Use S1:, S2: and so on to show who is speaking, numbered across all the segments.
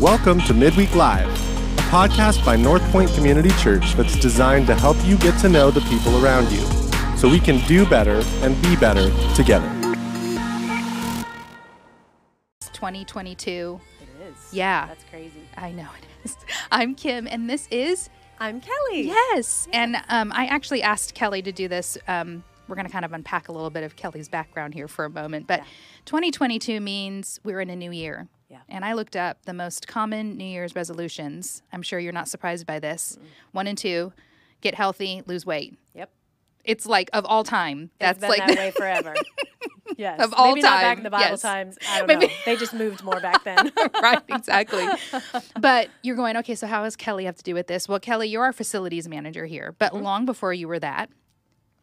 S1: Welcome to Midweek Live, a podcast by North Point Community Church that's designed to help you get to know the people around you so we can do better and be better together.
S2: 2022.
S3: It is.
S2: Yeah.
S3: That's crazy.
S2: I know it is. I'm Kim, and this is
S3: I'm Kelly.
S2: yes. And um, I actually asked Kelly to do this. Um, we're going to kind of unpack a little bit of Kelly's background here for a moment, but
S3: Yeah.
S2: 2022 means we're in a new year.
S3: Yeah.
S2: And I looked up the most common New Year's resolutions. I'm sure you're not surprised by this. One and two: get healthy, lose weight.
S3: Yep.
S2: It's like of all time. That's like
S3: that way forever. yes.
S2: Of all
S3: Maybe not back in the Bible
S2: yes.
S3: times. I don't
S2: Maybe-
S3: know. They just moved more back then.
S2: right, exactly. but you're going, okay, so how does Kelly have to do with this? Well, Kelly, you're our facilities manager here. But
S3: Mm-hmm.
S2: long before you were that,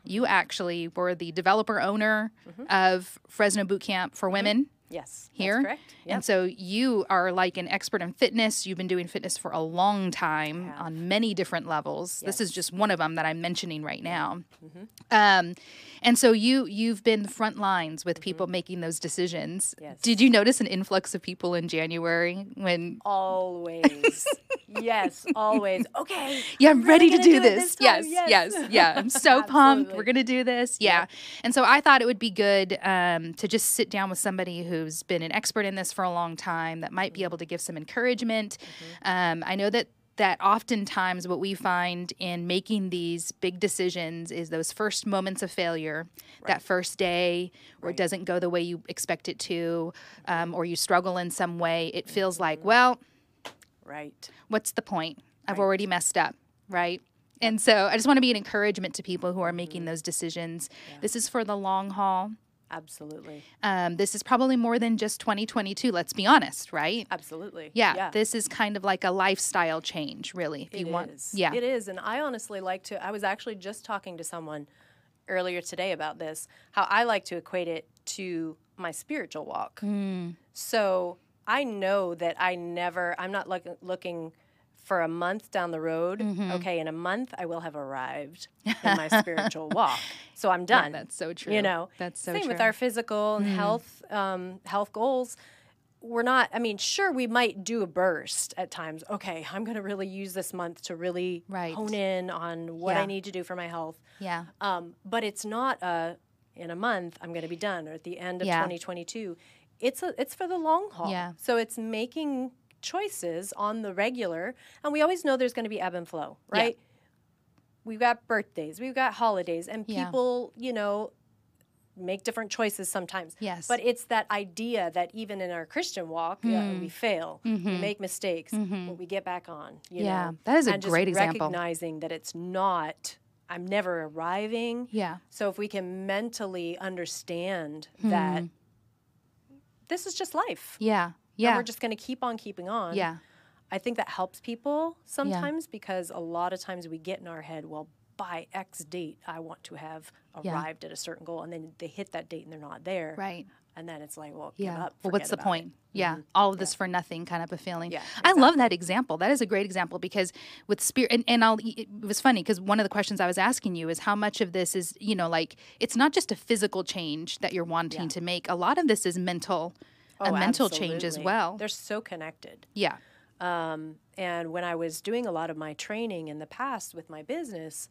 S2: you actually were the developer owner of Fresno Boot Camp for Women
S3: yes.
S2: here.
S3: Mm-hmm. That's correct. Yep.
S2: And so you are like an expert in fitness. You've been doing fitness for a long time
S3: have.
S2: on many different levels. This is just one of them that I'm mentioning right now.
S3: Mm-hmm.
S2: Um, and so you you've been the front lines with people making those decisions.
S3: Mm-hmm. Yes.
S2: Did you notice an influx of people in January when
S3: always. yes, always. Okay.
S2: Yeah, I'm ready to
S3: gonna
S2: do
S3: it
S2: this.
S3: time.
S2: yes, yes, yeah. I'm so pumped. We're going to do this. Yeah. And so I thought it would be good um, to just sit down with somebody who's been an expert in this for a long time that might be able to give some encouragement. Um, I know that. That oftentimes, what we find in making these big decisions is those first moments of failure, that first day where it doesn't go the way you expect it to, um, or you struggle in some way. It feels like, well,
S3: Right.
S2: what's the point? I've already messed up, right? And so I just want to be an encouragement to people who are making those decisions. This is for the long haul.
S3: Absolutely.
S2: Um, this is probably more than just 2022. Let's be honest, right?
S3: Absolutely.
S2: Yeah, this is kind of like a lifestyle change, really. If you
S3: It
S2: want,
S3: is.
S2: yeah,
S3: It is. And I honestly like to, I was actually just talking to someone earlier today about this, how I like to equate it to my spiritual walk.
S2: Hmm.
S3: So I know that I never, I'm not look, looking for a month down the road.
S2: Mm-hmm.
S3: Okay, in a month, I will have arrived in my spiritual walk. So I'm done.
S2: that's so true.
S3: You know,
S2: That's so true.
S3: same with
S2: true. Mm.
S3: our physical and health um, health goals. We're not. I mean, sure, we might do a burst at times. Okay, I'm going to really use this month to really
S2: Right.
S3: hone in on what
S2: Yeah.
S3: I need to do for my health.
S2: yeah,
S3: Um, but it's not a in a month I'm going to be done or at the end of
S2: Yeah.
S3: 2022. It's a it's for the long haul.
S2: Yeah.
S3: So it's making choices on the regular, and we always know there's going to be ebb and flow,
S2: Yeah.
S3: right? We've got birthdays, we've got holidays, and
S2: Yeah.
S3: people, you know, make different choices sometimes.
S2: Yes.
S3: But it's that idea that even in our Christian walk, yeah,
S2: Hmm.
S3: we fail, we make mistakes, but we get back on. You
S2: Mm-hmm. Yeah,
S3: know?
S2: that is a
S3: and
S2: great example.
S3: Recognizing that it's not. I'm never arriving.
S2: yeah,
S3: So if we can mentally understand
S2: Hmm.
S3: that this is just life.
S2: yeah,
S3: And
S2: yeah,
S3: we're just going to keep on keeping on.
S2: yeah,
S3: I think that helps people sometimes because a lot of times we get in our head, well, by X date, I want to have
S2: Yeah.
S3: arrived at a certain goal. And then they hit that date and they're not there.
S2: right.
S3: And then it's like, well, give
S2: Yeah.
S3: up.
S2: well, what's the point?
S3: it.
S2: Yeah. Mm-hmm. All of this for nothing kind of a feeling.
S3: Yeah,
S2: I love that example. That is a great example because with spirit, and, and I'll, it was funny because one of the questions I was asking you is how much of this is, you know, like it's not just a physical change that you're wanting to make. A lot of this is mental, a
S3: Oh,
S2: mental change as well.
S3: They're so connected.
S2: yeah.
S3: Um, and when I was doing a lot of my training in the past with my business,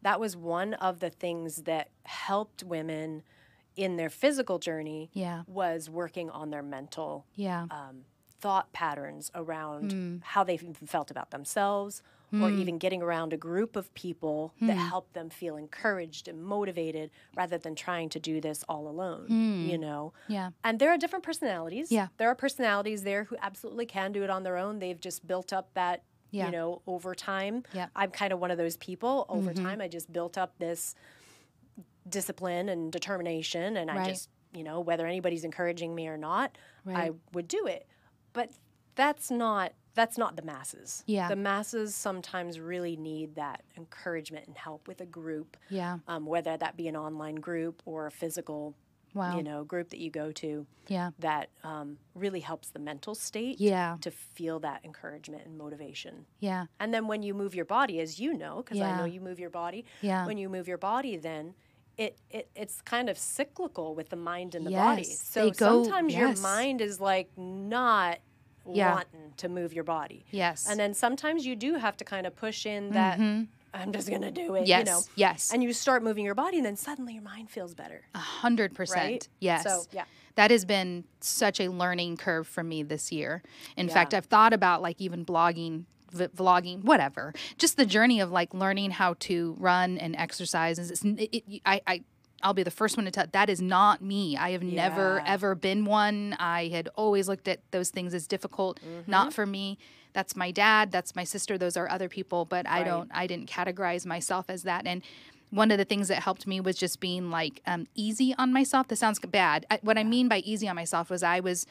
S3: that was one of the things that helped women in their physical journey
S2: Yeah.
S3: was working on their mental
S2: Yeah.
S3: um, thought patterns around
S2: Hmm.
S3: how they felt about themselves or even getting around a group of people that
S2: Hmm.
S3: help them feel encouraged and motivated rather than trying to do this all alone you know
S2: yeah.
S3: and there are different personalities.
S2: Yeah.
S3: There are personalities there who absolutely can do it on their own. They've just built up that,
S2: Yeah.
S3: you know, over time.
S2: Yeah.
S3: I'm kind of one of those people. Over
S2: Mm-hmm.
S3: time, I just built up this discipline and determination. And I just, you know, whether anybody's encouraging me or not, I would do it. But that's not. That's not the masses.
S2: Yeah.
S3: The masses sometimes really need that encouragement and help with a group,
S2: Yeah.
S3: um, whether that be an online group or a physical,
S2: Wow.
S3: you know, group that you go to
S2: Yeah.
S3: that um, really helps the mental state
S2: Yeah.
S3: to feel that encouragement and motivation.
S2: Yeah.
S3: And then when you move your body, as you know, because I know you move your body,
S2: Yeah.
S3: when you move your body, then it, it it's kind of cyclical with the mind and the body.
S2: Yes,
S3: So
S2: they go-
S3: sometimes your mind is like not
S2: Yeah.
S3: wanting to move your body.
S2: Yes.
S3: And then sometimes you do have to kind of push in that mm-hmm. I'm just gonna do it.
S2: Yes,
S3: You know.
S2: yes.
S3: And you start moving your body, and then suddenly your mind feels better.
S2: A hundred percent. Yes.
S3: So, yeah.
S2: That has been such a learning curve for me this year. In
S3: Yeah.
S2: fact, I've thought about like even blogging, v- vlogging, whatever. Just the journey of like learning how to run and exercise. It's, it, it, I, I, I'll be the first one to tell that is not me. I have never ever been one. I had always looked at those things as difficult,
S3: Mm-hmm.
S2: not for me. That's my dad, that's my sister, those are other people, but I don't I didn't categorize myself as that. And one of the things that helped me was just being like um, easy on myself. This sounds bad. I, what I mean by easy on myself was I was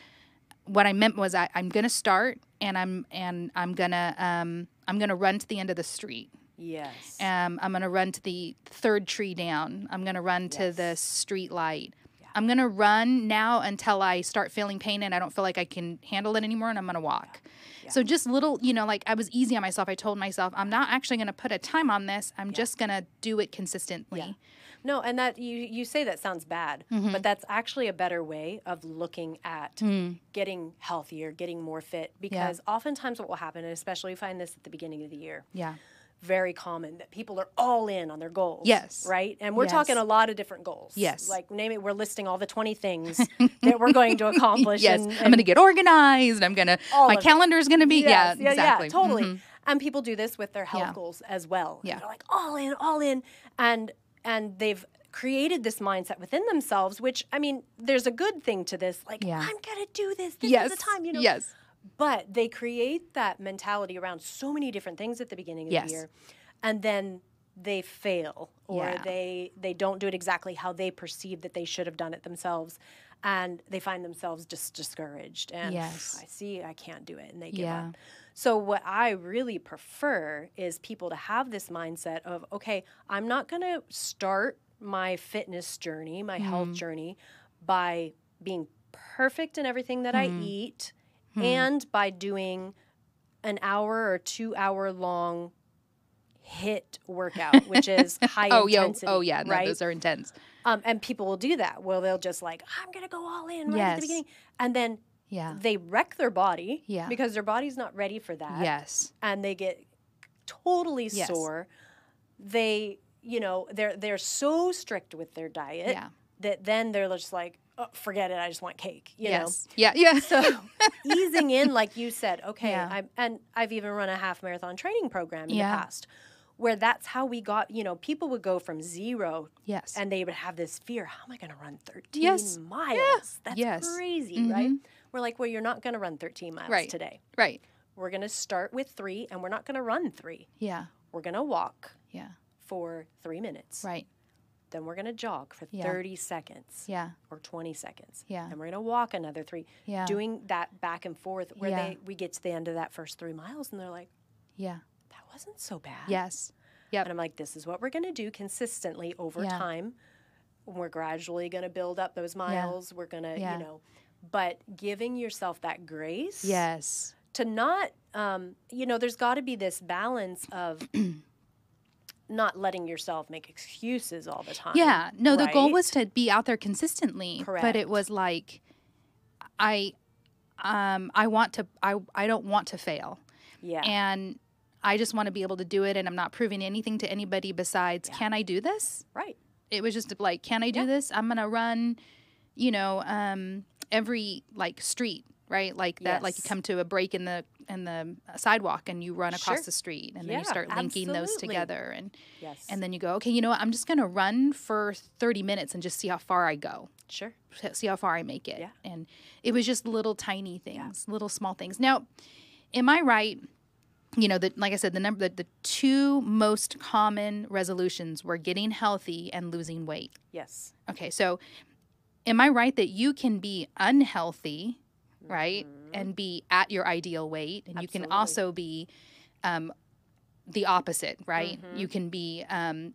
S2: what I meant was I, I'm gonna start and I'm and I'm gonna um, I'm gonna run to the end of the street.
S3: Yes.
S2: Um, I'm gonna run to the third tree down. I'm gonna run to the street light. I'm gonna run now until I start feeling pain and I don't feel like I can handle it anymore, and I'm gonna walk. So just little, you know, like I was easy on myself. I told myself I'm not actually gonna put a time on this. I'm just gonna do it consistently.
S3: No, and that you you say that sounds bad,
S2: Mm-hmm.
S3: but that's actually a better way of looking at
S2: Mm.
S3: getting healthier, getting more fit. Because oftentimes, what will happen, and especially we find this at the beginning of the year,
S2: Yeah.
S3: Very common that people are all in on their goals.
S2: Yes.
S3: Right? And we're talking a lot of different goals.
S2: Yes.
S3: Like name it, we're listing all the 20 things that we're going to accomplish.
S2: Yes,
S3: and,
S2: I'm going to get organized. I'm going to, my calendar is going to be,
S3: Yes,
S2: yeah, exactly.
S3: Yeah, totally.
S2: Mhm.
S3: And people do this with their health
S2: Yeah.
S3: goals as well.
S2: Yeah.
S3: They're like all in, all in. And and they've created this mindset within themselves, which I mean, there's a good thing to this. Like,
S2: Yeah.
S3: I'm gonna do this. This
S2: Yes.
S3: is the time, you know.
S2: Yes.
S3: But they create that mentality around so many different things at the beginning of
S2: Yes.
S3: the year. And then they fail or
S2: Yeah.
S3: they they don't do it exactly how they perceive that they should have done it themselves. And they find themselves just discouraged and
S2: Yes.
S3: I see I can't do it and they give
S2: Yeah.
S3: up. So what I really prefer is people to have this mindset of okay, I'm not going to start my fitness journey, my
S2: Mm-hmm.
S3: health journey by being perfect in everything that
S2: Mm-hmm.
S3: I eat and by doing an hour or 2 hour long HIIT workout, which is high
S2: Oh, yo,
S3: intensity.
S2: oh yeah, no,
S3: right?
S2: those are intense.
S3: Um, and people will do that. Well, they'll just like, I'm gonna go all in right at the beginning, and then
S2: Yeah.
S3: they wreck their body
S2: Yeah.
S3: because their body's not ready for that,
S2: Yes.
S3: and they get totally
S2: Yes.
S3: sore. They, you know, they're they're so strict with their diet
S2: Yeah.
S3: that then they're just like, oh, forget it, I just want cake. You
S2: yes. Yeah. Yeah.
S3: so easing in, like you said, okay,
S2: Yeah.
S3: I'm, and I've even run a half marathon training program in
S2: Yeah.
S3: the past. Where that's how we got, you know, people would go from zero
S2: yes.
S3: and they would have this fear how am i going to run 13
S2: Yes.
S3: miles that's
S2: Yes. Mm-hmm.
S3: crazy right we're like well you're not going to run 13 miles
S2: Right.
S3: today
S2: right.
S3: we're going to start with three and we're not going to run three
S2: Yeah.
S3: we're going to walk
S2: Yeah.
S3: for three minutes
S2: Right.
S3: Then we're going to jog for
S2: Yeah.
S3: 30 seconds
S2: Yeah.
S3: or 20 seconds
S2: Yeah.
S3: and we're going to walk another three
S2: Yeah.
S3: doing that back and forth where
S2: Yeah.
S3: they we get to the end of that first three miles and they're like
S2: Yeah.
S3: that wasn't so bad
S2: Yes. Yep.
S3: And I'm like, this is what we're going to do consistently over
S2: Yeah.
S3: time. We're gradually going to build up those miles. We're going to,
S2: Yeah.
S3: you know, but giving yourself that grace
S2: Yes.
S3: to not, um, you know, there's got to be this balance of not letting yourself make excuses all the time.
S2: Yeah. No, the goal was to be out there consistently.
S3: Correct.
S2: But it was like I um I want to I I don't want to fail.
S3: yeah,
S2: And I just want to be able to do it and I'm not proving anything to anybody besides can I do this?
S3: right.
S2: It was just like, can I do
S3: Yeah.
S2: this? I'm gonna run, you know, um every like street, right? Like that like you come to a break in the in the uh, sidewalk and you run across
S3: Sure.
S2: the street and then
S3: Yeah,
S2: you start linking those together and
S3: Yes.
S2: and then you go, okay, you know what? I'm just going to run for 30 minutes and just see how far I go,
S3: sure.
S2: see how far I make it.
S3: Yeah.
S2: And it was just little tiny things, little small things. Now, am I right? You know, that like I said, the number the, the two most common resolutions were getting healthy and losing weight.
S3: Yes.
S2: Okay, so am I right that you can be unhealthy, right, mm-hmm. And be at your ideal weight, and you can also be um, the opposite, right? You can be um,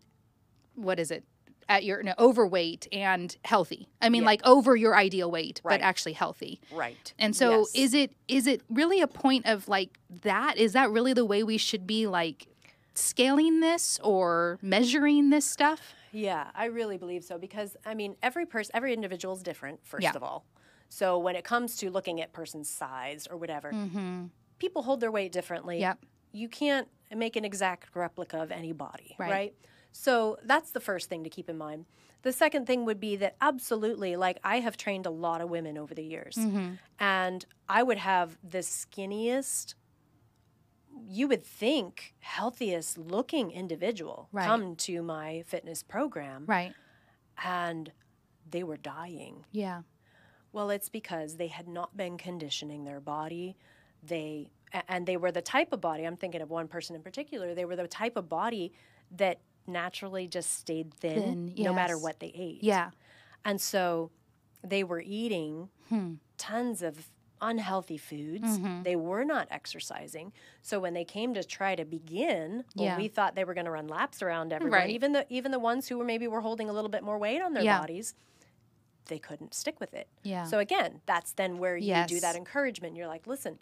S2: what is it? At your no, overweight and healthy. I mean, like over your ideal weight,
S3: Right.
S2: but actually healthy.
S3: Right.
S2: And so,
S3: Yes.
S2: is it is it really a point of like that? Is that really the way we should be like scaling this or measuring this stuff?
S3: Yeah, I really believe so because I mean, every person, every individual is different. First
S2: Yeah.
S3: of all, So when it comes to looking at person's size or whatever, people hold their weight differently.
S2: Mm-hmm. Yep.
S3: You can't make an exact replica of any body,
S2: Right.
S3: right? So that's the first thing to keep in mind. The second thing would be that absolutely, like I have trained a lot of women over the years,
S2: Mm-hmm.
S3: and I would have the skinniest, you would think healthiest looking individual
S2: Right.
S3: come to my fitness program,
S2: Right.
S3: and they were dying.
S2: Yeah.
S3: Well, it's because they had not been conditioning their body. They and they were the type of body. I'm thinking of one person in particular. They were the type of body that naturally just stayed thin,
S2: Thin,
S3: no matter what they ate.
S2: Yeah.
S3: And so they were eating
S2: Hmm.
S3: tons of unhealthy foods.
S2: Mm-hmm.
S3: They were not exercising. So when they came to try to begin, well,
S2: Yeah.
S3: we thought they were going to run laps around everyone.
S2: Right.
S3: Even the even the ones who were maybe were holding a little bit more weight on their
S2: Yeah.
S3: bodies, they couldn't stick with it.
S2: Yeah.
S3: So again, that's then where you do that encouragement. You're like, listen,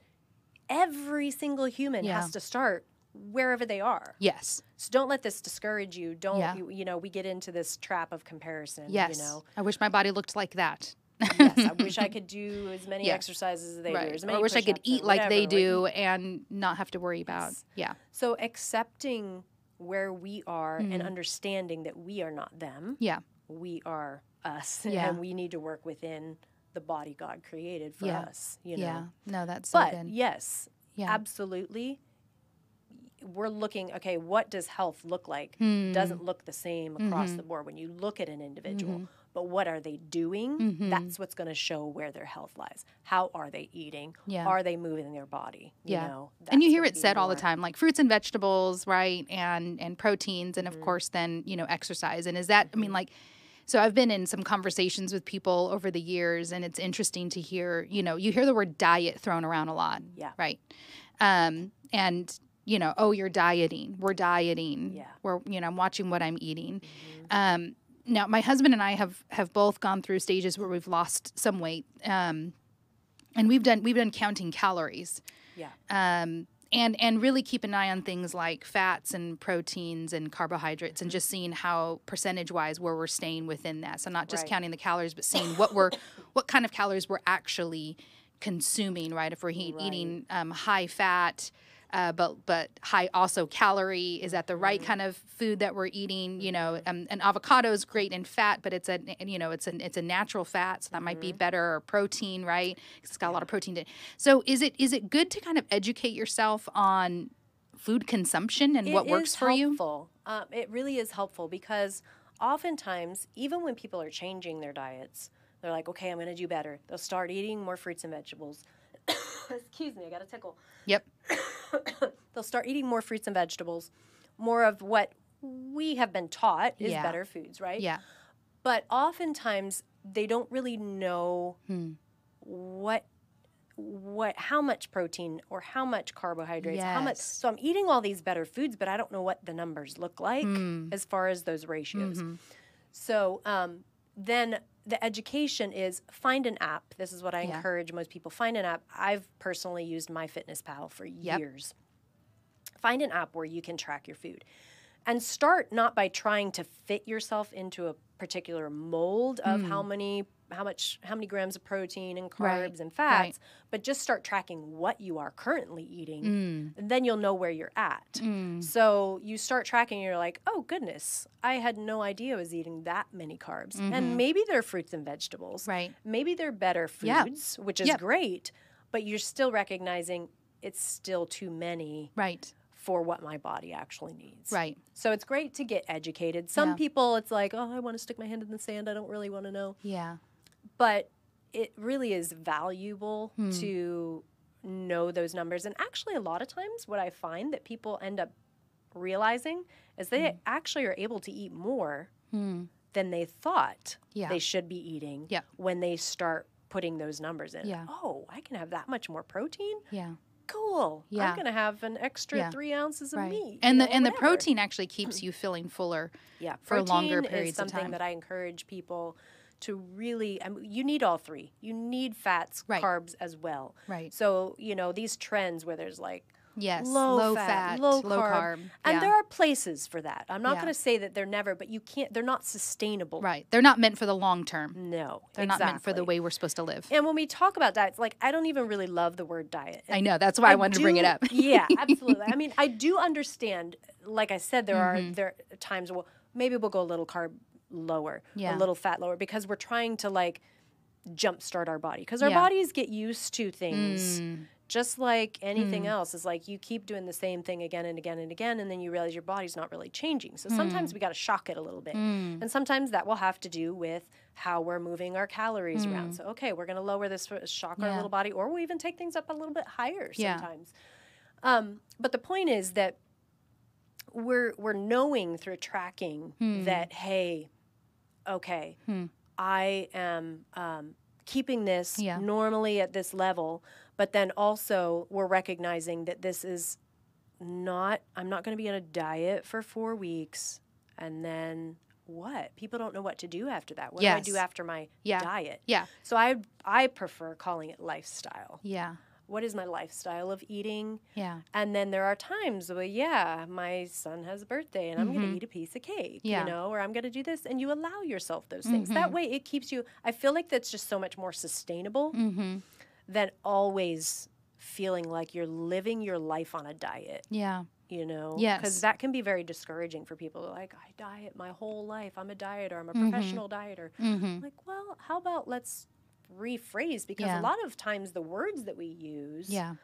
S3: every single human
S2: Yeah.
S3: has to start wherever they are.
S2: Yes.
S3: So don't let this discourage you. Don't
S2: Yeah.
S3: you, you know, we get into this trap of comparison,
S2: Yes.
S3: you know.
S2: I wish my body looked like that.
S3: yes, I wish I could do as many
S2: Yeah.
S3: exercises as they
S2: right.
S3: do.
S2: I wish I could eat like they do and not have to worry about.
S3: Yes.
S2: Yeah.
S3: So accepting where we are and
S2: Mm-hmm.
S3: understanding that we are not them,
S2: Yeah.
S3: we are us,
S2: Yeah.
S3: and we need to work within the body God created for
S2: Yeah.
S3: us. You know.
S2: Yeah. No, that's so
S3: But
S2: good.
S3: yes,
S2: Yeah.
S3: absolutely. We're looking, okay, what does health look like?
S2: Hmm.
S3: Doesn't look the same across
S2: Mm-hmm.
S3: the board when you look at an individual. But what are they doing?
S2: Mm-hmm.
S3: That's what's going to show where their health lies. How are they eating?
S2: Yeah.
S3: Are they moving their body? You
S2: yeah.
S3: know,
S2: and you hear it said all the time, like fruits and vegetables, right? And and proteins, and of
S3: Mm-hmm.
S2: course then, you know, exercise. And is that I mean like so I've been in some conversations with people over the years and it's interesting to hear, you know, you hear the word diet thrown around a lot.
S3: Yeah.
S2: Right. Um and you know, oh, you're dieting. We're dieting.
S3: Yeah.
S2: We're, you know, I'm watching what I'm eating. Um, now, my husband and I have have both gone through stages where we've lost some weight, um, and we've done we've done counting calories
S3: Yeah.
S2: um, and and really keep an eye on things like fats and proteins and carbohydrates and just seeing how percentage wise where we're staying within that. So not just
S3: Right.
S2: counting the calories but seeing what we're what kind of calories we're actually consuming right? If we're he- eating um, high fat uh, but but high also calorie is that the right kind of food that we're eating? You know um, an avocado is great in fat but it's a you know it's a it's a natural fat so that might be better or protein right? 'Cause it's got a lot of protein to so is it is it good to kind of educate yourself on food consumption and what works for you?
S3: helpful. Um, it really is helpful because oftentimes, even when people are changing their diets, they're like, okay, I'm going to do better. They'll start eating more fruits and vegetables. Excuse me, I got a tickle.
S2: yep
S3: They'll start eating more fruits and vegetables, more of what we have been taught is
S2: Yeah.
S3: better foods, right?
S2: yeah
S3: But oftentimes they don't really know
S2: Hmm.
S3: what what how much protein or how much carbohydrates how much
S2: Yes.
S3: so i'm eating all these better foods but i don't know what the numbers look like
S2: Hmm.
S3: as far as those ratios
S2: Mm-hmm.
S3: so um, then the education is find an app. This is what i
S2: Yeah.
S3: encourage most people. Find an app. I've personally used myfitnesspal for
S2: Yep.
S3: years. Find an app where you can track your food and start not by trying to fit yourself into a particular mold of hmm. how many how much how many grams of protein and
S2: Mm. Right,
S3: carbs and
S2: right.
S3: fats but just start tracking what you are currently eating
S2: Mm.
S3: and then you'll know where you're at so you start tracking and you're like oh goodness i had no idea i was eating that many carbs and maybe they're fruits and vegetables
S2: Mm-hmm. Right.
S3: maybe they're better
S2: Yeah.
S3: foods which is
S2: Yep.
S3: great but you're still recognizing it's still too many
S2: right
S3: for what my body actually needs.
S2: right
S3: So it's great to get educated. Some
S2: Yeah.
S3: people, it's like, oh, I want to stick my hand in the sand. I don't really want to know.
S2: yeah
S3: But it really is valuable
S2: Hmm.
S3: to know those numbers. And actually, a lot of times, what I find that people end up realizing is they
S2: Hmm.
S3: actually are able to eat more than they thought
S2: Yeah.
S3: they should be eating
S2: Yeah.
S3: when they start putting those numbers in.
S2: Yeah.
S3: Oh, I can have that much more protein?
S2: yeah
S3: Cool.
S2: Yeah.
S3: I'm going to have an extra
S2: Yeah.
S3: three ounces of
S2: right
S3: meat.
S2: and the and the protein actually keeps you feeling fuller
S3: yeah,
S2: for longer
S3: protein
S2: periods
S3: is
S2: of
S3: something
S2: time.
S3: that I encourage people to really. I mean, you need all three. You need fats,
S2: Right.
S3: carbs as well.
S2: Right.
S3: So you know these trends where there's like
S2: Yes,
S3: low,
S2: low
S3: fat,
S2: fat,
S3: low,
S2: low
S3: carb.
S2: carb,
S3: And
S2: yeah.
S3: there are places for that. I'm not
S2: Yeah.
S3: going to say that they're never, but you can't. They're not sustainable.
S2: Right. They're not meant for the long term.
S3: No,
S2: They're not meant for the way we're supposed to live.
S3: And when we talk about diets, like I don't even really love the word diet.
S2: I know. That's why I, wanted to bring it up.
S3: yeah, absolutely. I mean, I do understand. Like I said, there
S2: Mm-hmm.
S3: are there are times. Well, maybe we'll go a little carb lower,
S2: Yeah.
S3: a little fat lower, because we're trying to like jumpstart our body because our
S2: Yeah.
S3: bodies get used to things.
S2: Mm.
S3: Just like anything else, is like you keep doing the same thing again and again and again, and then you realize your body's not really changing. So sometimes
S2: Mm.
S3: we got to shock it a little bit, and sometimes that will have to do with how we're moving our calories around. So okay, we're going to lower this, for, shock our
S2: Mm.
S3: Little body, or we even take things up a little bit higher
S2: Yeah.
S3: sometimes. Um, but the point is that we're we're knowing through tracking
S2: Hmm.
S3: that hey, okay, I am um, keeping this
S2: Yeah.
S3: normally at this level, but then also we're recognizing that this is not. I'm not going to be on a diet for four weeks, and then what? People don't know what to do after that. What do I do after my
S2: Yeah.
S3: diet?
S2: Yeah.
S3: So I I prefer calling it lifestyle.
S2: Yeah.
S3: What is my lifestyle of eating?
S2: Yeah.
S3: And then there are times where, yeah, my son has a birthday and I'm going to eat a piece of cake,
S2: Mm-hmm. Yeah.
S3: you know, or I'm going to do this. And you allow yourself those things. That
S2: Mm-hmm.
S3: way it keeps you, I feel like that's just so much more sustainable
S2: Mm-hmm.
S3: than always feeling like you're living your life on a diet,
S2: Yeah.
S3: you know?
S2: Yes.
S3: Because that can be very discouraging for people. Like, I diet my whole life. I'm a dieter. I'm a
S2: Mm-hmm.
S3: professional dieter. Like, well, how about let's rephrase? Because
S2: Yeah.
S3: a lot of times the words that we use
S2: Yeah.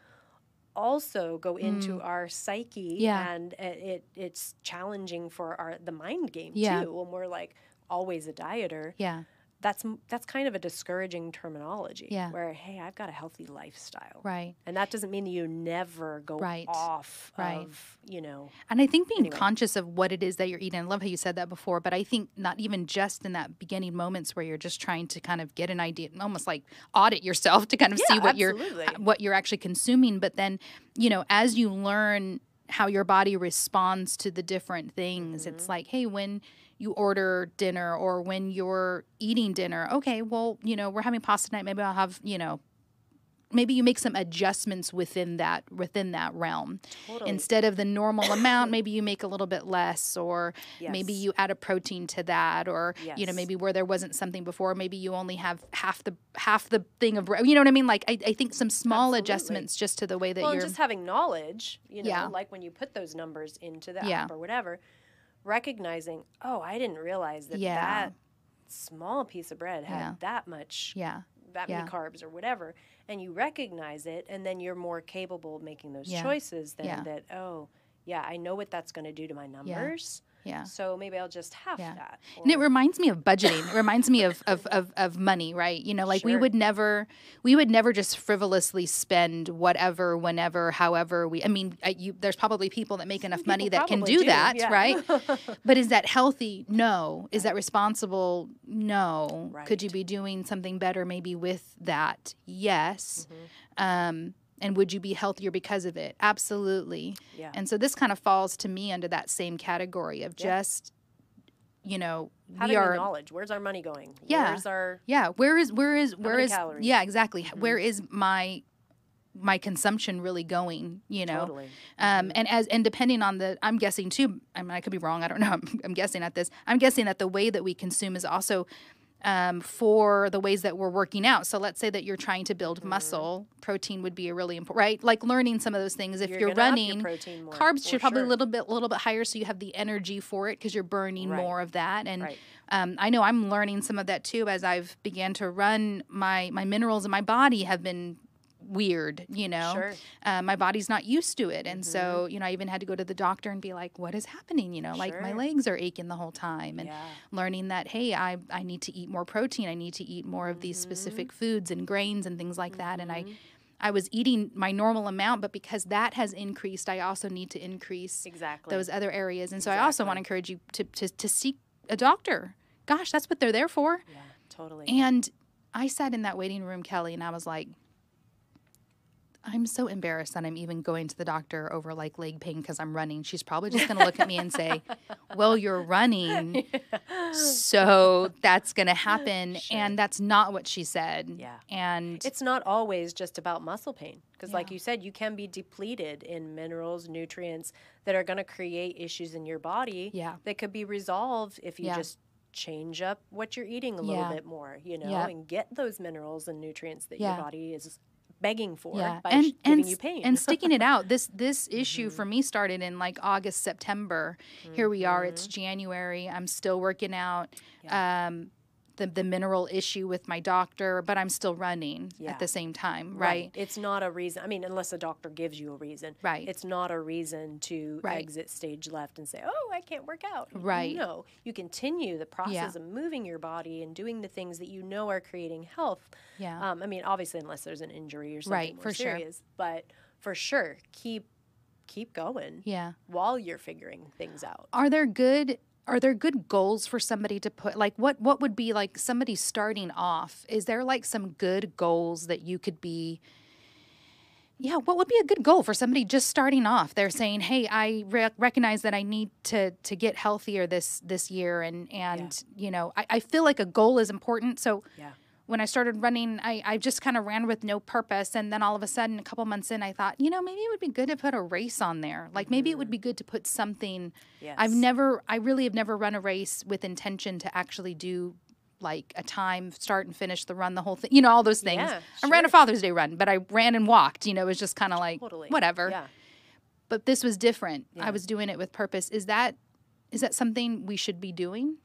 S3: also go into our psyche
S2: Mm. Yeah.
S3: and it, it it's challenging for our the mind game too when we're like always a dieter
S2: Yeah.
S3: That's that's kind of a discouraging terminology
S2: Yeah.
S3: where hey I've got a healthy lifestyle
S2: Right.
S3: and that doesn't mean that you never go
S2: Right.
S3: off
S2: Right.
S3: of you know
S2: And I think being
S3: Anyway.
S2: conscious of what it is that you're eating, I love how you said that before, but I think not even just in that beginning moments where you're just trying to kind of get an idea, almost like audit yourself to kind of see
S3: Yeah,
S2: what you're what you're actually consuming. But then, you know, as you learn how your body responds to the different things, it's
S3: Mm-hmm.
S2: like, hey, when you order dinner or when you're eating dinner, okay, well, you know, we're having pasta night, maybe I'll have, you know, maybe you make some adjustments within that within that realm
S3: Totally.
S2: instead of the normal amount maybe you make a little bit less or maybe you add a protein to that or you know maybe where there wasn't something before maybe you only have half the half the thing of you know what i mean like i, I think some small
S3: Absolutely.
S2: adjustments just to the way that
S3: well,
S2: you're
S3: just having knowledge, you know,
S2: Yeah.
S3: like when you put those numbers into the
S2: Yeah.
S3: app or whatever, recognizing, oh, I didn't realize that
S2: Yeah.
S3: that small piece of bread had
S2: Yeah.
S3: that much,
S2: yeah
S3: that many carbs or whatever, and you recognize it, and then you're more capable of making those choices than that. Oh, yeah, I know what that's going to do to my numbers,
S2: yeah
S3: so maybe I'll just half
S2: Yeah.
S3: that.
S2: And it reminds me of budgeting. It reminds me of, of, of, of money, right? You know, like we would never, we would never just frivolously spend whatever, whenever, however we. I mean, you, there's probably people that make enough money that can do
S3: do,
S2: that,
S3: yeah.
S2: right? but is that healthy? No. Is that responsible? No. Could you be doing something better maybe with that? Yes.
S3: Mm-hmm.
S2: Um, and would you be healthier because of it? Absolutely.
S3: Yeah.
S2: And so this kind of falls to me under that same category of
S3: Yeah.
S2: just, you know,
S3: Having
S2: we are
S3: knowledge. Where's our money going?
S2: Yeah.
S3: Where's our
S2: yeah where is where is where is
S3: calories?
S2: yeah exactly where is my my consumption really going you know
S3: totally?
S2: um, and as and depending on the i'm guessing too i mean i could be wrong i don't know i'm, I'm guessing at this i'm guessing that the way that we consume is also um, for the ways that we're working out so let's say that you're trying to build
S3: Mm-hmm.
S2: muscle protein would be a really important right like learning some of those things if
S3: You're
S2: you're,
S3: your
S2: running
S3: protein more,
S2: carbs should probably
S3: sure.
S2: a little bit little bit higher so you have the energy for it because you're burning
S3: Right.
S2: more of that and
S3: Right.
S2: um, I know I'm learning some of that too as I've began to run. My my minerals in my body have been weird, you know.
S3: Sure.
S2: Uh, my body's not used to it, and so mm-hmm. you know I even had to go to the doctor and be like, "What is happening?" You know, like my legs are aching the whole time, and
S3: Yeah.
S2: learning that hey, I I need to eat more protein. I need to eat more of these mm-hmm. specific foods and grains and things like that, and I. Mm-hmm. I was eating my normal amount, but because that has increased, I also need to increase
S3: Exactly.
S2: those other areas. And so I also want to encourage you to, to, to seek a doctor. Gosh, that's what they're there for.
S3: yeah, totally.
S2: And I sat in that waiting room, Kelly, and I was like, I'm so embarrassed that I'm even going to the doctor over like leg pain because I'm running. She's probably just going to look at me and say, Well, you're running. So that's going to happen. And that's not what she said.
S3: Yeah.
S2: And
S3: It's not always just about muscle pain because, like you said, you can be depleted in minerals, nutrients that are going to create issues in your body
S2: Yeah.
S3: that could be resolved if you
S2: Yeah.
S3: just change up what you're eating a little
S2: Yeah.
S3: bit more, you know,
S2: Yeah.
S3: and get those minerals and nutrients that
S2: Yeah.
S3: your body is begging for
S2: yeah.
S3: by
S2: and
S3: sh- giving
S2: and,
S3: you pain.
S2: and sticking it out. This this issue for me started in like August, September. Here we are. It's
S3: Mm-hmm.
S2: January. I'm still working out. Um, the, the mineral issue with my doctor, but I'm still running
S3: Yeah.
S2: at the same time, right?
S3: It's not a reason. I mean, unless a doctor gives you a reason.
S2: Right.
S3: It's not a reason to
S2: Right.
S3: exit stage left and say, "Oh, I can't work out."
S2: Right.
S3: No, you continue the process of moving your body and doing the things that you know are creating health.
S2: Yeah.
S3: Um, I mean, obviously, unless there's an injury or something
S2: Right,
S3: more
S2: for sure.
S3: serious, but for sure, keep keep going
S2: yeah.
S3: while you're figuring things out.
S2: are there good are there good goals for somebody to put like what what would be like somebody starting off? Is there like some good goals that you could be yeah what would be a good goal for somebody just starting off? They're saying hey i re- recognize that i need to to get healthier this this year and and you know I, I feel like a goal is important so
S3: Yeah.
S2: When I started running, I, I just kind of ran with no purpose. And then all of a sudden, a couple months in, I thought, you know, maybe it would be good to put a race on there. Like maybe it would be mm. good to put something.
S3: Yes.
S2: I've never, I really have never run a race with intention to actually do like a time, start and finish the run, the whole thing, you know, all those things.
S3: Yeah,
S2: I ran a. Father's Day run, but I ran and walked, you know, it was just kind of like
S3: Totally.
S2: whatever.
S3: Yeah.
S2: But this was different.
S3: Yeah.
S2: I was doing it with purpose. Is that, is that something we should be doing?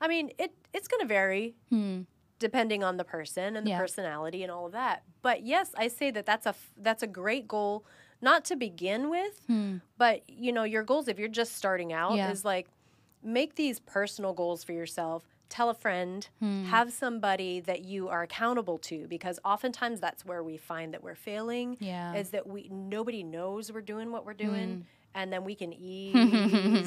S3: I mean, it it's going to vary hmm. Depending on the person and the
S2: Yeah.
S3: personality and all of that. But yes, I say that that's a f- that's a great goal not to begin with, hmm. but you know, your goals if you're just starting out
S2: Yeah.
S3: is like make these personal goals for yourself. Tell a friend, hmm. have somebody that you are accountable to because oftentimes that's where we find that we're failing
S2: Yeah.
S3: is that we nobody knows we're doing what we're doing hmm. And then we can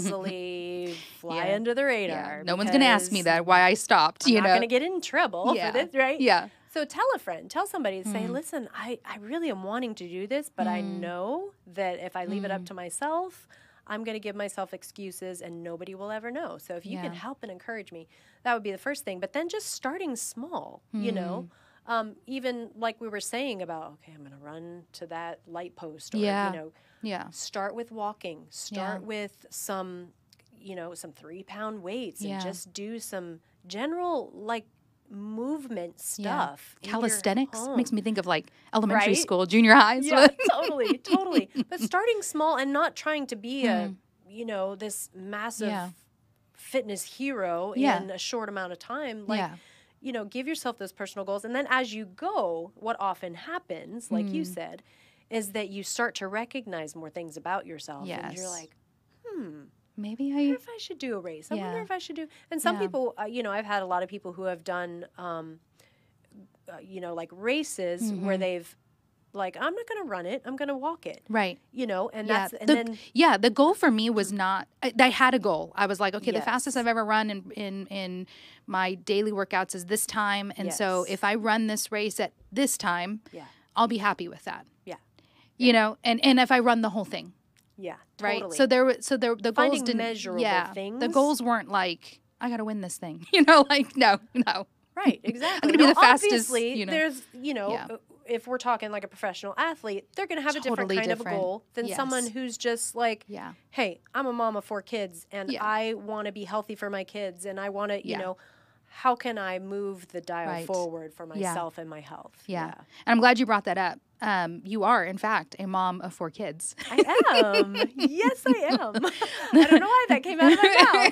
S3: easily fly
S2: Yeah.
S3: under the radar.
S2: No one's going to ask me that, why I stopped,
S3: I'm
S2: you
S3: not
S2: know?
S3: going to get in trouble
S2: Yeah.
S3: for this, right?
S2: Yeah.
S3: So tell a friend, tell somebody, say, mm-hmm. listen, I, I really am wanting to do this, but I mm. know that if I leave it up mm. to myself, I'm going to give myself excuses and nobody will ever know. So if you can help and encourage me, that would be the first thing. But then just starting small, you know, hmm. um, even like we were saying about, okay, I'm going to run to that light post or,
S2: Yeah.
S3: you know,
S2: yeah.
S3: start with walking start
S2: Yeah.
S3: with some you know some three pound weights
S2: Yeah.
S3: and just do some general like movement stuff your
S2: Calisthenics makes me think of like elementary
S3: Right?
S2: school, junior high.
S3: yeah totally totally but starting small and not trying to be a you know this massive
S2: Hmm. Yeah.
S3: fitness hero
S2: Yeah.
S3: in a short amount of time like
S2: Yeah.
S3: you know give yourself those personal goals and then as you go what often happens like
S2: Hmm.
S3: you said is that you start to recognize more things about yourself and you're like hmm
S2: Maybe
S3: wonder
S2: I.
S3: if I should do a race. I wonder if I should do. And some
S2: Yeah.
S3: people, uh, you know, I've had a lot of people who have done, um, uh, you know, like races
S2: Mm-hmm.
S3: where they've, like, I'm not going to run it. I'm going to walk it.
S2: Right.
S3: You know, and
S2: Yeah.
S3: that's and
S2: the,
S3: then
S2: yeah. The goal for me was not. I, I had a goal. I was like, okay, the fastest I've ever run in in in my daily workouts is this time, and so if I run this race at this time,
S3: yeah,
S2: I'll be happy with that.
S3: yeah,
S2: You know, and and if I run the whole thing,
S3: yeah,
S2: right?
S3: totally.
S2: So there, were- so there, the
S3: Finding
S2: goals didn't.
S3: measurable
S2: yeah, the goals weren't like I got to win this thing. You know, like no, no.
S3: Right, exactly.
S2: I'm
S3: going to be
S2: the fastest,
S3: Obviously,
S2: you know.
S3: there's, you know,
S2: Yeah.
S3: uh, if we're talking like a professional athlete, they're going to have a different
S2: Totally
S3: kind of
S2: different.
S3: goal than someone who's just like,
S2: Yeah.
S3: hey, I'm a mom of four kids and
S2: Yeah.
S3: I want to be healthy for my kids and I want to, you
S2: Yeah.
S3: know, how can I move the dial
S2: Right.
S3: forward for myself and my health?
S2: Yeah. And I'm glad you brought that up. Um, you are, in fact, a mom of four kids.
S3: I am. yes, I am. I don't know why that came out of my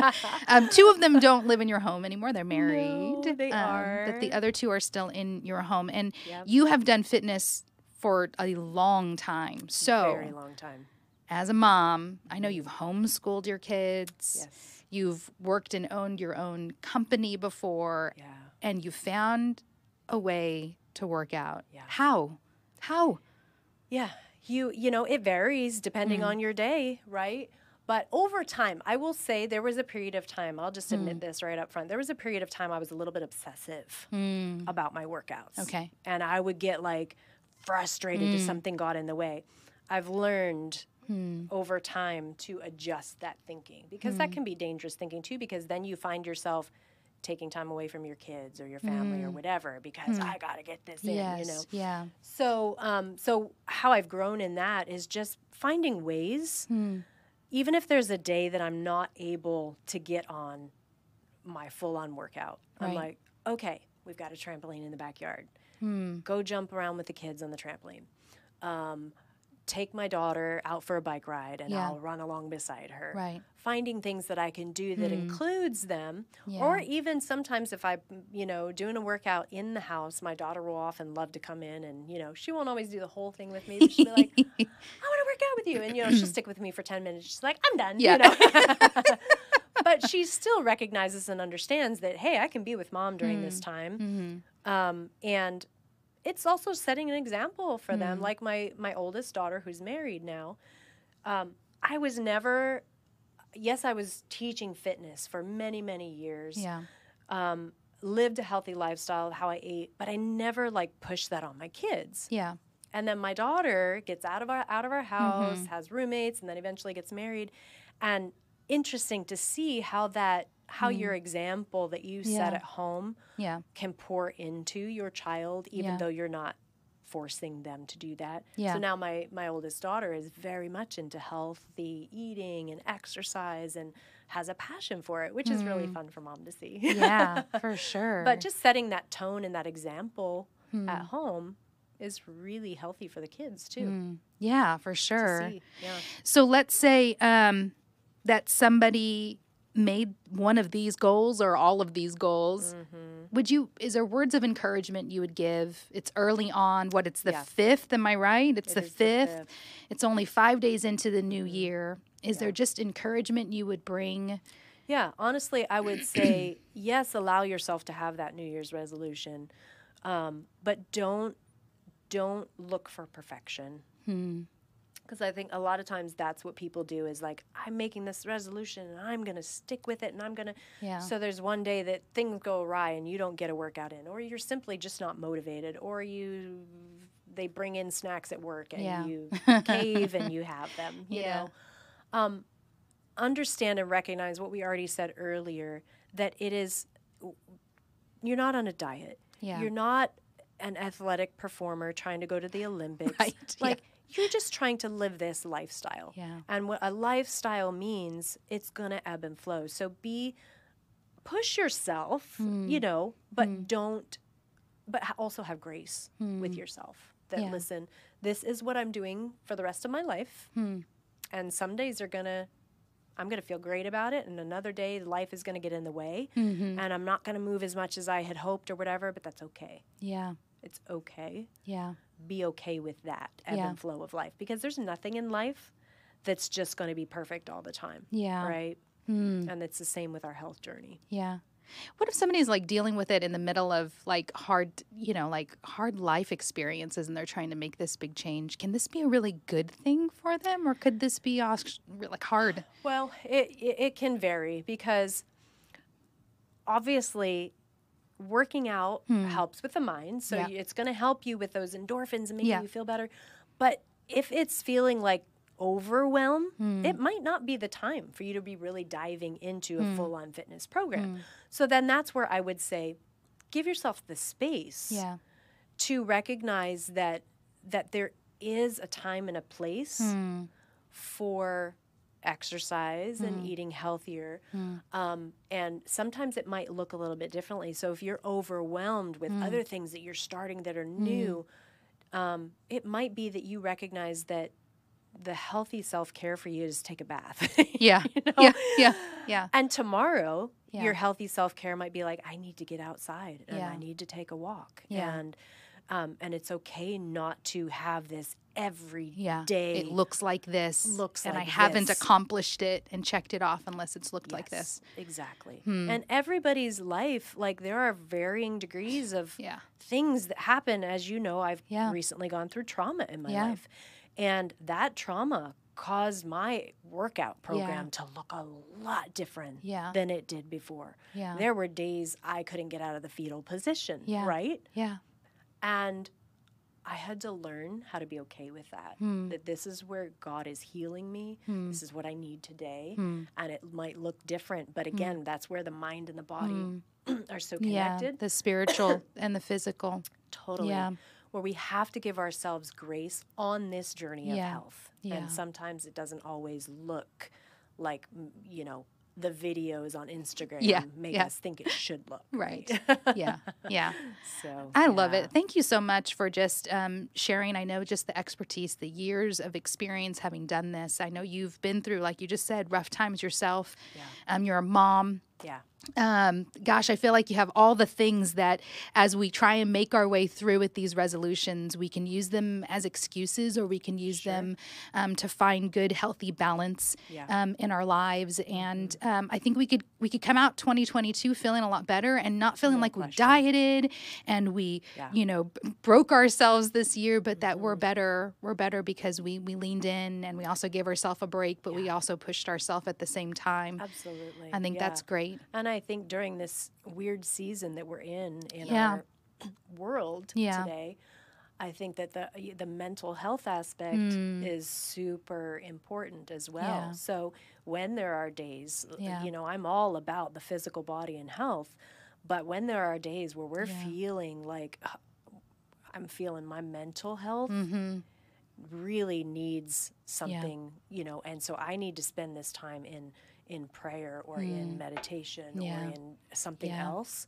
S3: mouth.
S2: um, two of them don't live in your home anymore. They're married.
S3: No, they
S2: um, But the other two are still in your home. And
S3: Yep.
S2: you have done fitness for a long time. So,
S3: Very long time.
S2: as a mom, I know you've homeschooled your kids.
S3: Yes.
S2: You've worked and owned your own company before.
S3: Yeah.
S2: And you found a way to work out.
S3: Yeah.
S2: How? How?
S3: Yeah, you you know it varies depending
S2: Mm.
S3: on your day, right? But over time, I will say there was a period of time. I'll just
S2: Mm.
S3: admit this right up front. There was a period of time I was a little bit obsessive about my workouts.
S2: Mm. Okay.
S3: and I would get like frustrated
S2: Mm.
S3: if something got in the way. I've learned
S2: Hmm.
S3: over time to adjust that thinking because that can be dangerous thinking too because then you find yourself taking time away from your kids or your family or whatever because I got to get this in,
S2: yes.
S3: you know.
S2: Yeah.
S3: So, um, so how I've grown in that is just finding ways,
S2: Hmm.
S3: even if there's a day that I'm not able to get on my full-on workout. I'm like, okay, we've got a trampoline in the backyard.
S2: Hmm.
S3: Go jump around with the kids on the trampoline. Um, take my daughter out for a bike ride, and
S2: Yeah.
S3: I'll run along beside her.
S2: Right. Hmm.
S3: Finding things that I can do that includes them, or even sometimes if I, you know, doing a workout in the house, my daughter will often love to come in, and you know, she won't always do the whole thing with me. But she'll be like, "I want to work out with you," and you know, she'll stick with me for ten minutes. She's like, "I'm done."
S2: Yeah.
S3: You know? but she still recognizes and understands that, hey, I can be with mom during this time, um, and it's also setting an example for them. Like my my oldest daughter, who's married now, um, I was never. Yes, I was teaching fitness for many many years.
S2: Yeah.
S3: Um, lived a healthy lifestyle, how I ate, but I never like pushed that on my kids.
S2: Yeah.
S3: And then my daughter gets out of our out of our house, has roommates, and then eventually gets married. And interesting to see how that how your example that you set at home
S2: Yeah.
S3: can pour into your child, even
S2: Yeah.
S3: though you're not forcing them to do that.
S2: Yeah.
S3: So now my my oldest daughter is very much into healthy eating and exercise and has a passion for it, which is really fun for mom to see.
S2: Yeah. For sure.
S3: but just setting that tone and that example
S2: Hmm.
S3: at home is really healthy for the kids too.
S2: Hmm. yeah, for sure.
S3: Yeah.
S2: So let's say um, that somebody made one of these goals or all of these goals.
S3: Mm-hmm.
S2: Would you? Is there words of encouragement you would give? It's early on. What? It's the
S3: Yeah.
S2: fifth. Am I right? It's
S3: It
S2: the
S3: is the
S2: fifth.
S3: fifth.
S2: It's only five days into the new year. Is there just encouragement you would bring?
S3: Yeah, honestly, I would say yes. Allow yourself to have that New Year's resolution, um, but don't don't look for perfection.
S2: Hmm.
S3: Because I think a lot of times that's what people do is like I'm making this resolution and I'm gonna stick with it and I'm gonna.
S2: Yeah.
S3: So there's one day that things go awry and you don't get a workout in, or you're simply just not motivated, or you they bring in snacks at work and
S2: Yeah.
S3: you cave and you have them. You
S2: Yeah.
S3: know um, understand and recognize what we already said earlier that it is you're not on a diet
S2: Yeah.
S3: you're not an athletic performer trying to go to the olympics
S2: Right,
S3: like you're just trying to live this lifestyle
S2: Yeah.
S3: and what a lifestyle means it's going to ebb and flow so be push yourself
S2: Hmm.
S3: you know but don't but also have grace with yourself that.
S2: Yeah.
S3: listen this is what i'm doing for the rest of my life
S2: Hmm.
S3: and some days are gonna i'm gonna feel great about it and another day life is gonna get in the way
S2: Mm-hmm.
S3: and i'm not gonna move as much as i had hoped or whatever but that's okay
S2: Yeah.
S3: it's okay
S2: Yeah.
S3: Be okay with that ebb
S2: Yeah.
S3: and flow of life because there's nothing in life that's just going to be perfect all the time
S2: Yeah.
S3: right
S2: Hmm.
S3: and it's the same with our health journey
S2: Yeah. What if somebody's like dealing with it in the middle of like hard, you know, like hard life experiences and they're trying to make this big change? Can this be a really good thing for them or could this be like hard?
S3: Well, it, it, it can vary because obviously working out helps with the mind. So
S2: Hmm. Yeah.
S3: it's going to help you with those endorphins and making
S2: Yeah.
S3: you feel better. But if it's feeling like overwhelm,
S2: Hmm.
S3: it might not be the time for you to be really diving into a full on fitness program. So then that's where I would say give yourself the space
S2: Yeah.
S3: to recognize that that there is a time and a place
S2: Hmm.
S3: for exercise and eating healthier. Um, and sometimes it might look a little bit differently. So if you're overwhelmed with other things that you're starting that are new, um, it might be that you recognize that the healthy self care for you is take a bath.
S2: Yeah.
S3: you know?
S2: Yeah. Yeah. Yeah.
S3: And tomorrow,
S2: Yeah.
S3: your healthy self care might be like, I need to get outside and
S2: Yeah.
S3: I need to take a walk.
S2: Yeah.
S3: And um, and it's okay not to have this every
S2: Yeah.
S3: day.
S2: It looks like this.
S3: Looks
S2: and I
S3: like
S2: haven't accomplished it and checked it off unless it's looked like this.
S3: Exactly.
S2: Hmm.
S3: And everybody's life, like there are varying degrees of
S2: Yeah.
S3: things that happen. As you know, I've
S2: Yeah.
S3: recently gone through trauma in my
S2: Yeah.
S3: life. And that trauma caused my workout program to look a lot different
S2: Yeah.
S3: than it did before.
S2: Yeah.
S3: There were days I couldn't get out of the fetal position,
S2: Yeah.
S3: right?
S2: Yeah.
S3: And I had to learn how to be okay with that.
S2: Hmm.
S3: That this is where God is healing me.
S2: Hmm.
S3: This is what I need today.
S2: Hmm.
S3: And it might look different, but again, that's where the mind and the body
S2: Hmm.
S3: are so
S2: Yeah,
S3: connected.
S2: the spiritual and the physical.
S3: Totally.
S2: Yeah.
S3: Where we have to give ourselves grace on this journey of
S2: Yeah.
S3: health.
S2: Yeah.
S3: And sometimes it doesn't always look like, mm, you know, the videos on Instagram
S2: Yeah,
S3: make
S2: yeah.
S3: us think it should look.
S2: Right. Yeah. Yeah.
S3: so
S2: I love it. Thank you so much for just um, sharing. I know just the expertise, the years of experience having done this. I know you've been through, like you just said, rough times yourself.
S3: Yeah.
S2: Um, you're a mom.
S3: Yeah.
S2: Um, gosh, I feel like you have all the things that as we try and make our way through with these resolutions, we can use them as excuses or we can use them um, to find good, healthy balance
S3: Yeah. Mm-hmm.
S2: um, in our lives. And um, I think we could we could come out 2022 feeling a lot better and not feeling like we dieted and we,
S3: Yeah.
S2: you know, broke ourselves this year, but that
S3: Mm-hmm.
S2: we're better. We're better because we we leaned in and we also gave ourselves a break, but we also pushed ourselves at the same time.
S3: Absolutely.
S2: I think
S3: yeah.
S2: that's great.
S3: And I think during this weird season that we're in in
S2: Yeah.
S3: our world
S2: Yeah.
S3: today, I think that the the mental health aspect is super important as well.
S2: Mm. Yeah.
S3: So when there are days,
S2: Yeah.
S3: you know, I'm all about the physical body and health, but when there are days where we're
S2: Yeah.
S3: feeling like uh, I'm feeling my mental health
S2: Mm-hmm.
S3: really needs something, you know, and so I need to spend this time in in prayer or in meditation
S2: Mm. Yeah.
S3: or in something
S2: Yeah.
S3: else.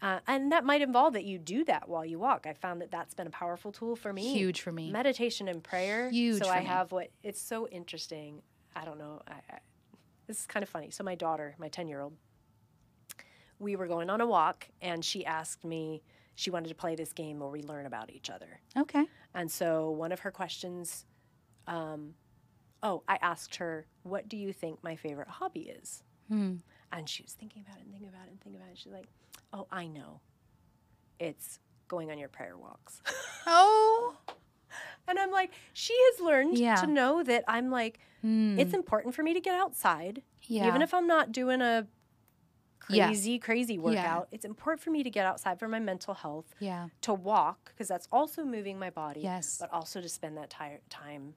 S3: Uh, and that might involve that you do that while you walk. I found that that's been a powerful tool for me.
S2: Huge for me.
S3: Meditation and prayer.
S2: Huge
S3: So I
S2: me.
S3: have what it's so interesting. I don't know. I, I, this is kind of funny. So my daughter, my ten year old, we were going on a walk, and she asked me. She wanted to play this game where we learn about each other.
S2: Okay.
S3: And so one of her questions, um, oh, I asked her, "What do you think my favorite hobby is?"
S2: Hmm.
S3: And she was thinking about it and thinking about it and thinking about it. She's like, "Oh, I know. It's going on your prayer walks."
S2: Oh.
S3: and I'm like, she has learned
S2: Yeah.
S3: to know that I'm like, it's important for me to get outside,
S2: Yeah.
S3: even if I'm not doing a
S2: Yeah.
S3: crazy, crazy workout. It's important for me to get outside for my mental health.
S2: Yeah.
S3: to walk because that's also moving my body
S2: Yes.
S3: but also to spend that ti- time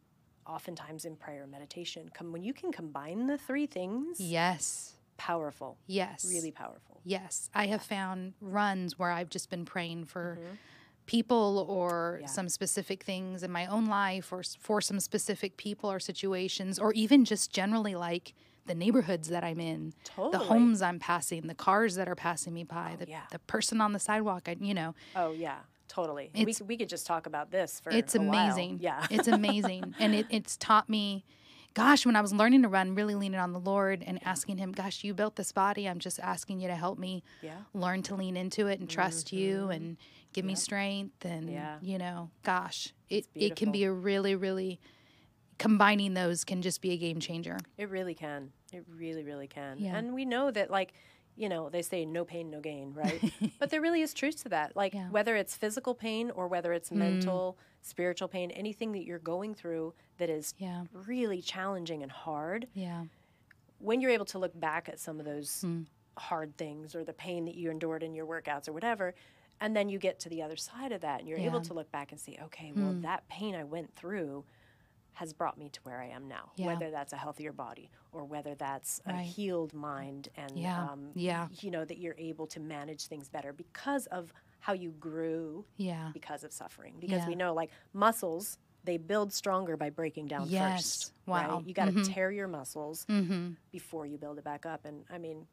S3: oftentimes in prayer and meditation come when you can combine the three things
S2: Yes.
S3: powerful
S2: Yes.
S3: really powerful
S2: Yes. I have found runs where I've just been praying for
S3: Mm-hmm.
S2: people or
S3: Yeah.
S2: some specific things in my own life or for some specific people or situations or even just generally like the neighborhoods that I'm in,
S3: Totally.
S2: the homes I'm passing, the cars that are passing me by, the,
S3: yeah.
S2: the person on the sidewalk, I, you know,
S3: oh yeah totally we,
S2: It's-
S3: c- we could just talk about this for
S2: it's
S3: a while.
S2: It's amazing.
S3: yeah
S2: it's amazing, and it, it's taught me. Gosh, when I was learning to run, really leaning on the Lord and asking Him, "Gosh, you built this body. I'm just asking you to help me
S3: yeah
S2: learn to lean into it and trust you and give me strength and
S3: Mm-hmm. Yeah.
S2: you know, gosh, it it can be a really really combining those can just be a game changer.
S3: it really can it really really can
S2: Yeah.
S3: and we know that like you know they say no pain no gain right but there really is truth to that like
S2: Yeah. Mm.
S3: whether it's physical pain or whether it's mental spiritual pain anything that you're going through that is
S2: Yeah.
S3: really challenging and hard
S2: Yeah.
S3: when you're able to look back at some of those
S2: Hmm.
S3: hard things or the pain that you endured in your workouts or whatever and then you get to the other side of that and you're able
S2: Yeah. Hmm.
S3: to look back and see okay well that pain i went through has brought me to where i am now
S2: Yeah.
S3: whether that's a healthier body or whether that's a healed mind and
S2: Yeah.
S3: um,
S2: Yeah.
S3: you know that you're able to manage things better because of how you grew
S2: Yeah.
S3: because of suffering because
S2: Yeah.
S3: we know like muscles they build stronger by breaking down
S2: Yes.
S3: first
S2: Wow.
S3: right? you got to tear your muscles
S2: Mm-hmm.
S3: before you build it back up. And I mean,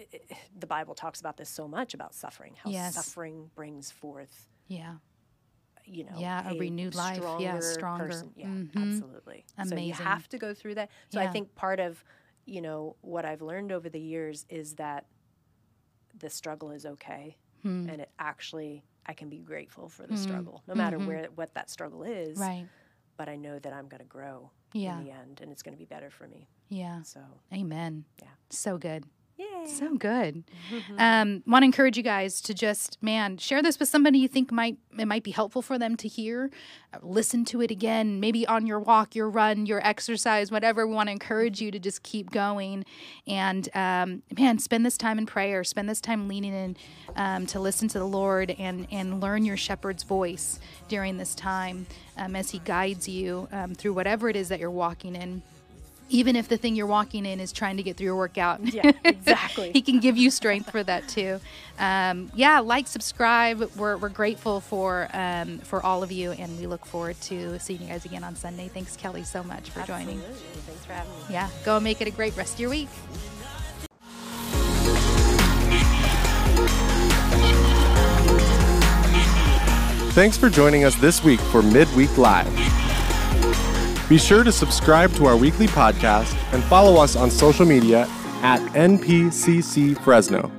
S3: i i the Bible talks about this so much about suffering, how
S2: Yes.
S3: suffering brings forth,
S2: Yeah.
S3: You know,
S2: Yeah, a renewed life. Yeah, stronger.
S3: person. Yeah,
S2: Mhm.
S3: absolutely. So you have to go through that. So I think part of, you know, what I've learned over the years is that the struggle is okay,
S2: Hmm.
S3: and it actually I can be grateful for the struggle, no matter where what that struggle is.
S2: Mm-hmm. Right.
S3: But I know that I'm going to grow
S2: Yeah.
S3: in the end, and it's going to be better for me.
S2: Yeah.
S3: So
S2: Amen.
S3: Yeah.
S2: So good. So good. Um, Want to encourage you guys to just, man, share this with somebody you think might it might be helpful for them to hear. Uh, listen to it again, maybe on your walk, your run, your exercise, whatever. We want to encourage you to just keep going, and um, man, spend this time in prayer. Spend this time leaning in um, to listen to the Lord and and learn your shepherd's voice during this time um, as He guides you um, through whatever it is that you're walking in even if the thing you're walking in is trying to get through your workout.
S3: Yeah, exactly.
S2: he can give you strength for that too. Um, yeah, like, subscribe. We're, we're grateful for um, for all of you, and we look forward to seeing you guys again on Sunday. Thanks, Kelly, so much for
S3: Absolutely.
S2: joining.
S3: Thanks for having me.
S2: Yeah, go and make it a great rest of your week.
S1: Thanks for joining us this week for Midweek Live. Be sure to subscribe to our weekly podcast and follow us on social media at NPCC Fresno.